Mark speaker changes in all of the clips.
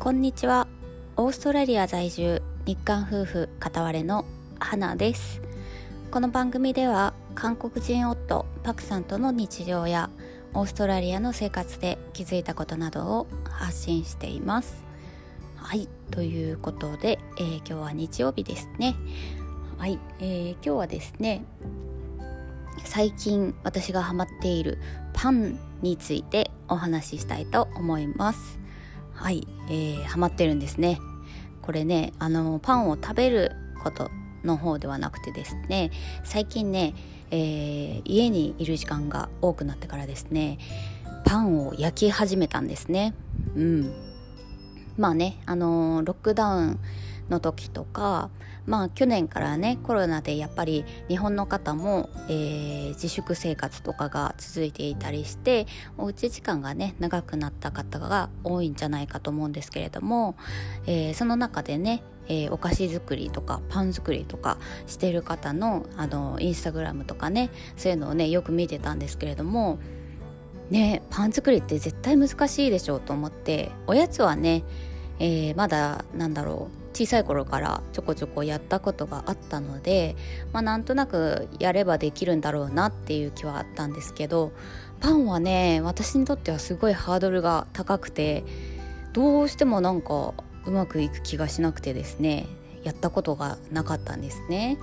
Speaker 1: こんにちは。オーストラリア在住日韓夫婦片割れの花です。この番組では韓国人夫パクさんとの日常やオーストラリアの生活で気づいたことなどを発信しています。はいということで、えー、今日は日曜日ですね。はい、えー、今日はですね最近私がハマっているパンについてお話ししたいと思います。はい、えー、ハマってるんですね。これねあのパンを食べることの方ではなくてですね最近ね、えー、家にいる時間が多くなってからですねパンを焼き始めたんですね。うん。まあねあの、ロックダウンの時とかまあ去年からねコロナでやっぱり日本の方も、えー、自粛生活とかが続いていたりしておうち時間がね長くなった方が多いんじゃないかと思うんですけれども、えー、その中でねえー、お菓子作りとかパン作りとかしてる方のあのインスタグラムとかねそういうのをねよく見てたんですけれどもねパン作りって絶対難しいでしょうと思っておやつはね、えー、まだなんだろう小さい頃からちょこちょこやったことがあったので、まあ、なんとなくやればできるんだろうなっていう気はあったんですけどパンはね私にとってはすごいハードルが高くてどうしてもなんかうまくいく気がしなくてですねやったことがなかったんですね。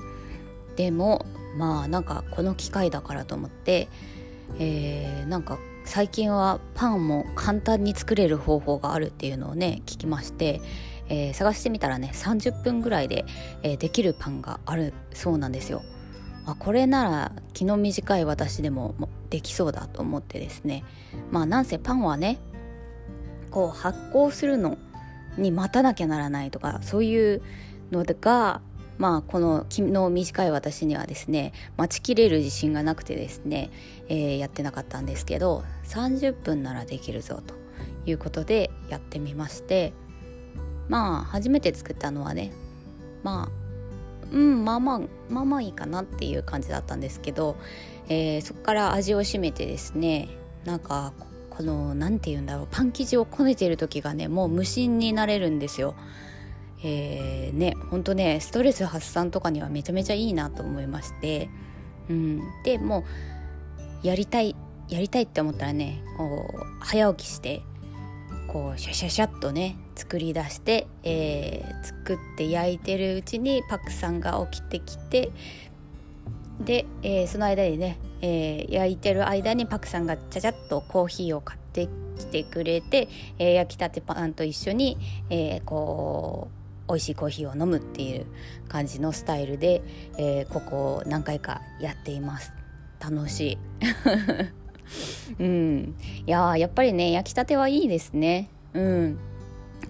Speaker 1: でもまあなんかこの機会だからと思って、えー、なんか最近はパンも簡単に作れる方法があるっていうのをね聞きましてえー、探してみたらね30分ぐらいで、えー、できるパンがあるそうなんですよ。あこれなら気の短い私でもできそうだと思ってですねまあなんせパンはねこう発酵するのに待たなきゃならないとかそういうのがまあこの気の短い私にはですね待ちきれる自信がなくてですね、えー、やってなかったんですけど30分ならできるぞということでやってみましてまあ初めて作ったのはねまあうんまあまあまあまあいいかなっていう感じだったんですけど、えー、そこから味を占めてですねなんかこの何て言うんだろうパン生地をこねてる時がねもう無心になれるんですよ。えー、ねほんとねストレス発散とかにはめちゃめちゃいいなと思いまして、うん、でもうやりたいやりたいって思ったらねこう早起きしてこうシャシャシャっとね作り出して、えー、作って焼いてるうちにパクさんが起きてきてで、えー、その間にね、えー、焼いてる間にパクさんがちゃちゃっとコーヒーを買ってきてくれて、え焼きたてパンと一緒に、えこう美味しいコーヒーを飲むっていう感じのスタイルで、えここを何回かやっています。楽しい。うん。いややっぱりね焼きたてはいいですね。うん。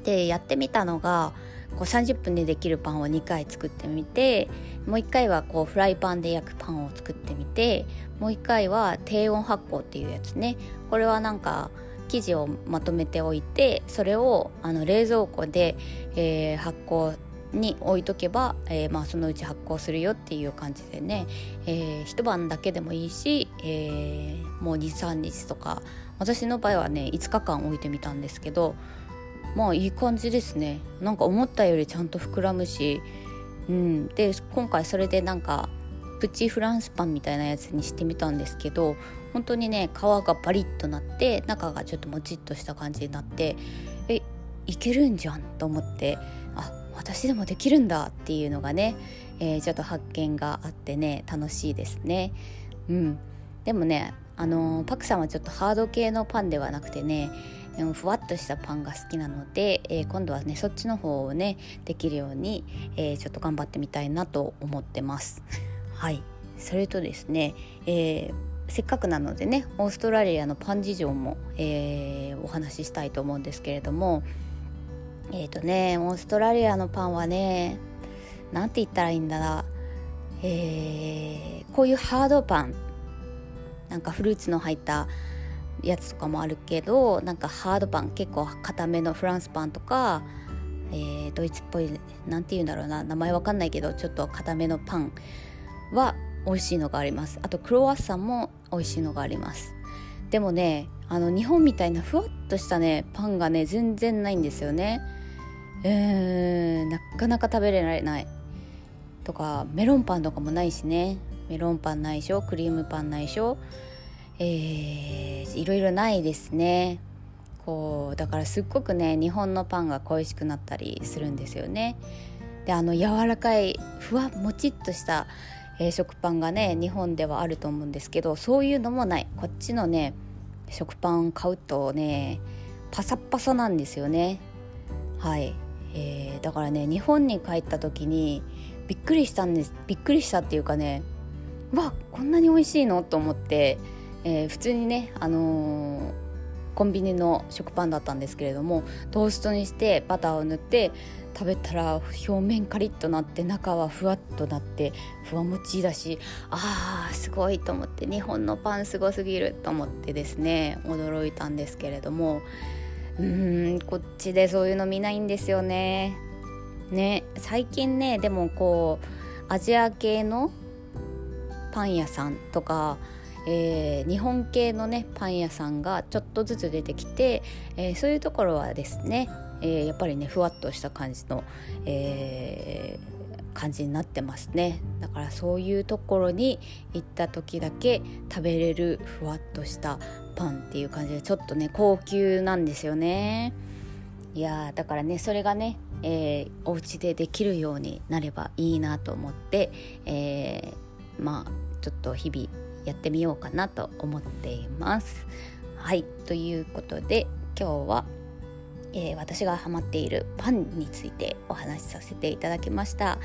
Speaker 1: でやってみたのがこう30分でできるパンを2回作ってみてもう1回はこうフライパンで焼くパンを作ってみてもう1回は低温発酵っていうやつね。これはなんか生地をまとめておいてそれをあの冷蔵庫で、えー、発酵に置いとけば、えー、まあ、そのうち発酵するよっていう感じでね、えー、一晩だけでもいいし、え、もう23日とか。私の場合はね5日間置いてみたんですけどまあいい感じですね。なんか思ったよりちゃんと膨らむし、うん、で今回それでなんかプチフランスパンみたいなやつにしてみたんですけど本当にね皮がパリッとなって中がちょっともちっとした感じになってえいけるんじゃんと思ってあ私でもできるんだっていうのがね、えー、ちょっと発見があってね楽しいですね。うん、でもねあのー、パクさんはちょっとハード系のパンではなくてねふわっとしたパンが好きなので、えー、今度はねそっちの方をねできるように、えー、ちょっと頑張ってみたいなと思ってます。はい。それとですね、えー、せっかくなのでねオーストラリアのパン事情も、えお話ししたいと思うんですけれどもえっ、とねオーストラリアのパンはね何て言ったらいいんだなえー、こういうハードパン。なんかフルーツの入ったやつとかもあるけどなんかハードパン結構固めのフランスパンとか、えー、ドイツっぽい何て言うんだろうな名前わかんないけどちょっと固めのパンは美味しいのがあります。あとクロワッサンも美味しいのがあります。でもねあの日本みたいなふわっとしたねパンがね全然ないんですよね。えー、なかなか食べれられない。とかメロンパンとかもないしね。メロンパンないしょ？クリームパンないしょ？えー、いろいろないですね。こうだからすっごくね日本のパンが恋しくなったりするんですよね。であの柔らかいふわもちっとした、食パンがね日本ではあると思うんですけどそういうのもない。こっちのね食パン買うとねパサッパサなんですよね。はい、えー、だからね日本に帰った時にびっくりしたんですびっくりしたっていうかねわこんなに美味しいの？と思って、えー、普通にねあのーコンビニの食パンだったんですけれどもトーストにしてバターを塗って食べたら表面カリッとなって中はふわっとなってふわもちだしあーすごいと思って日本のパンすごすぎると思ってですね驚いたんですけれどもうーんこっちでそういうの見ないんですよね。ね最近ねでもこうアジア系のパン屋さんとかえー、日本系のねパン屋さんがちょっとずつ出てきて、えー、そういうところはですね、えー、やっぱりねふわっとした感じの、え感じになってますね。だからそういうところに行った時だけ食べれるふわっとしたパンっていう感じでちょっとね高級なんですよね。いやだからねそれがね、えー、お家でできるようになればいいなと思って、えー、まあちょっと日々やってみようかなと思っています。はいということで今日は、えー、私がハマっているパンについてお話しさせていただきました。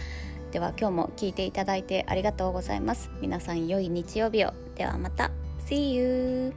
Speaker 1: では今日も聞いていただいてありがとうございます。皆さん良い日曜日を。ではまた。See you!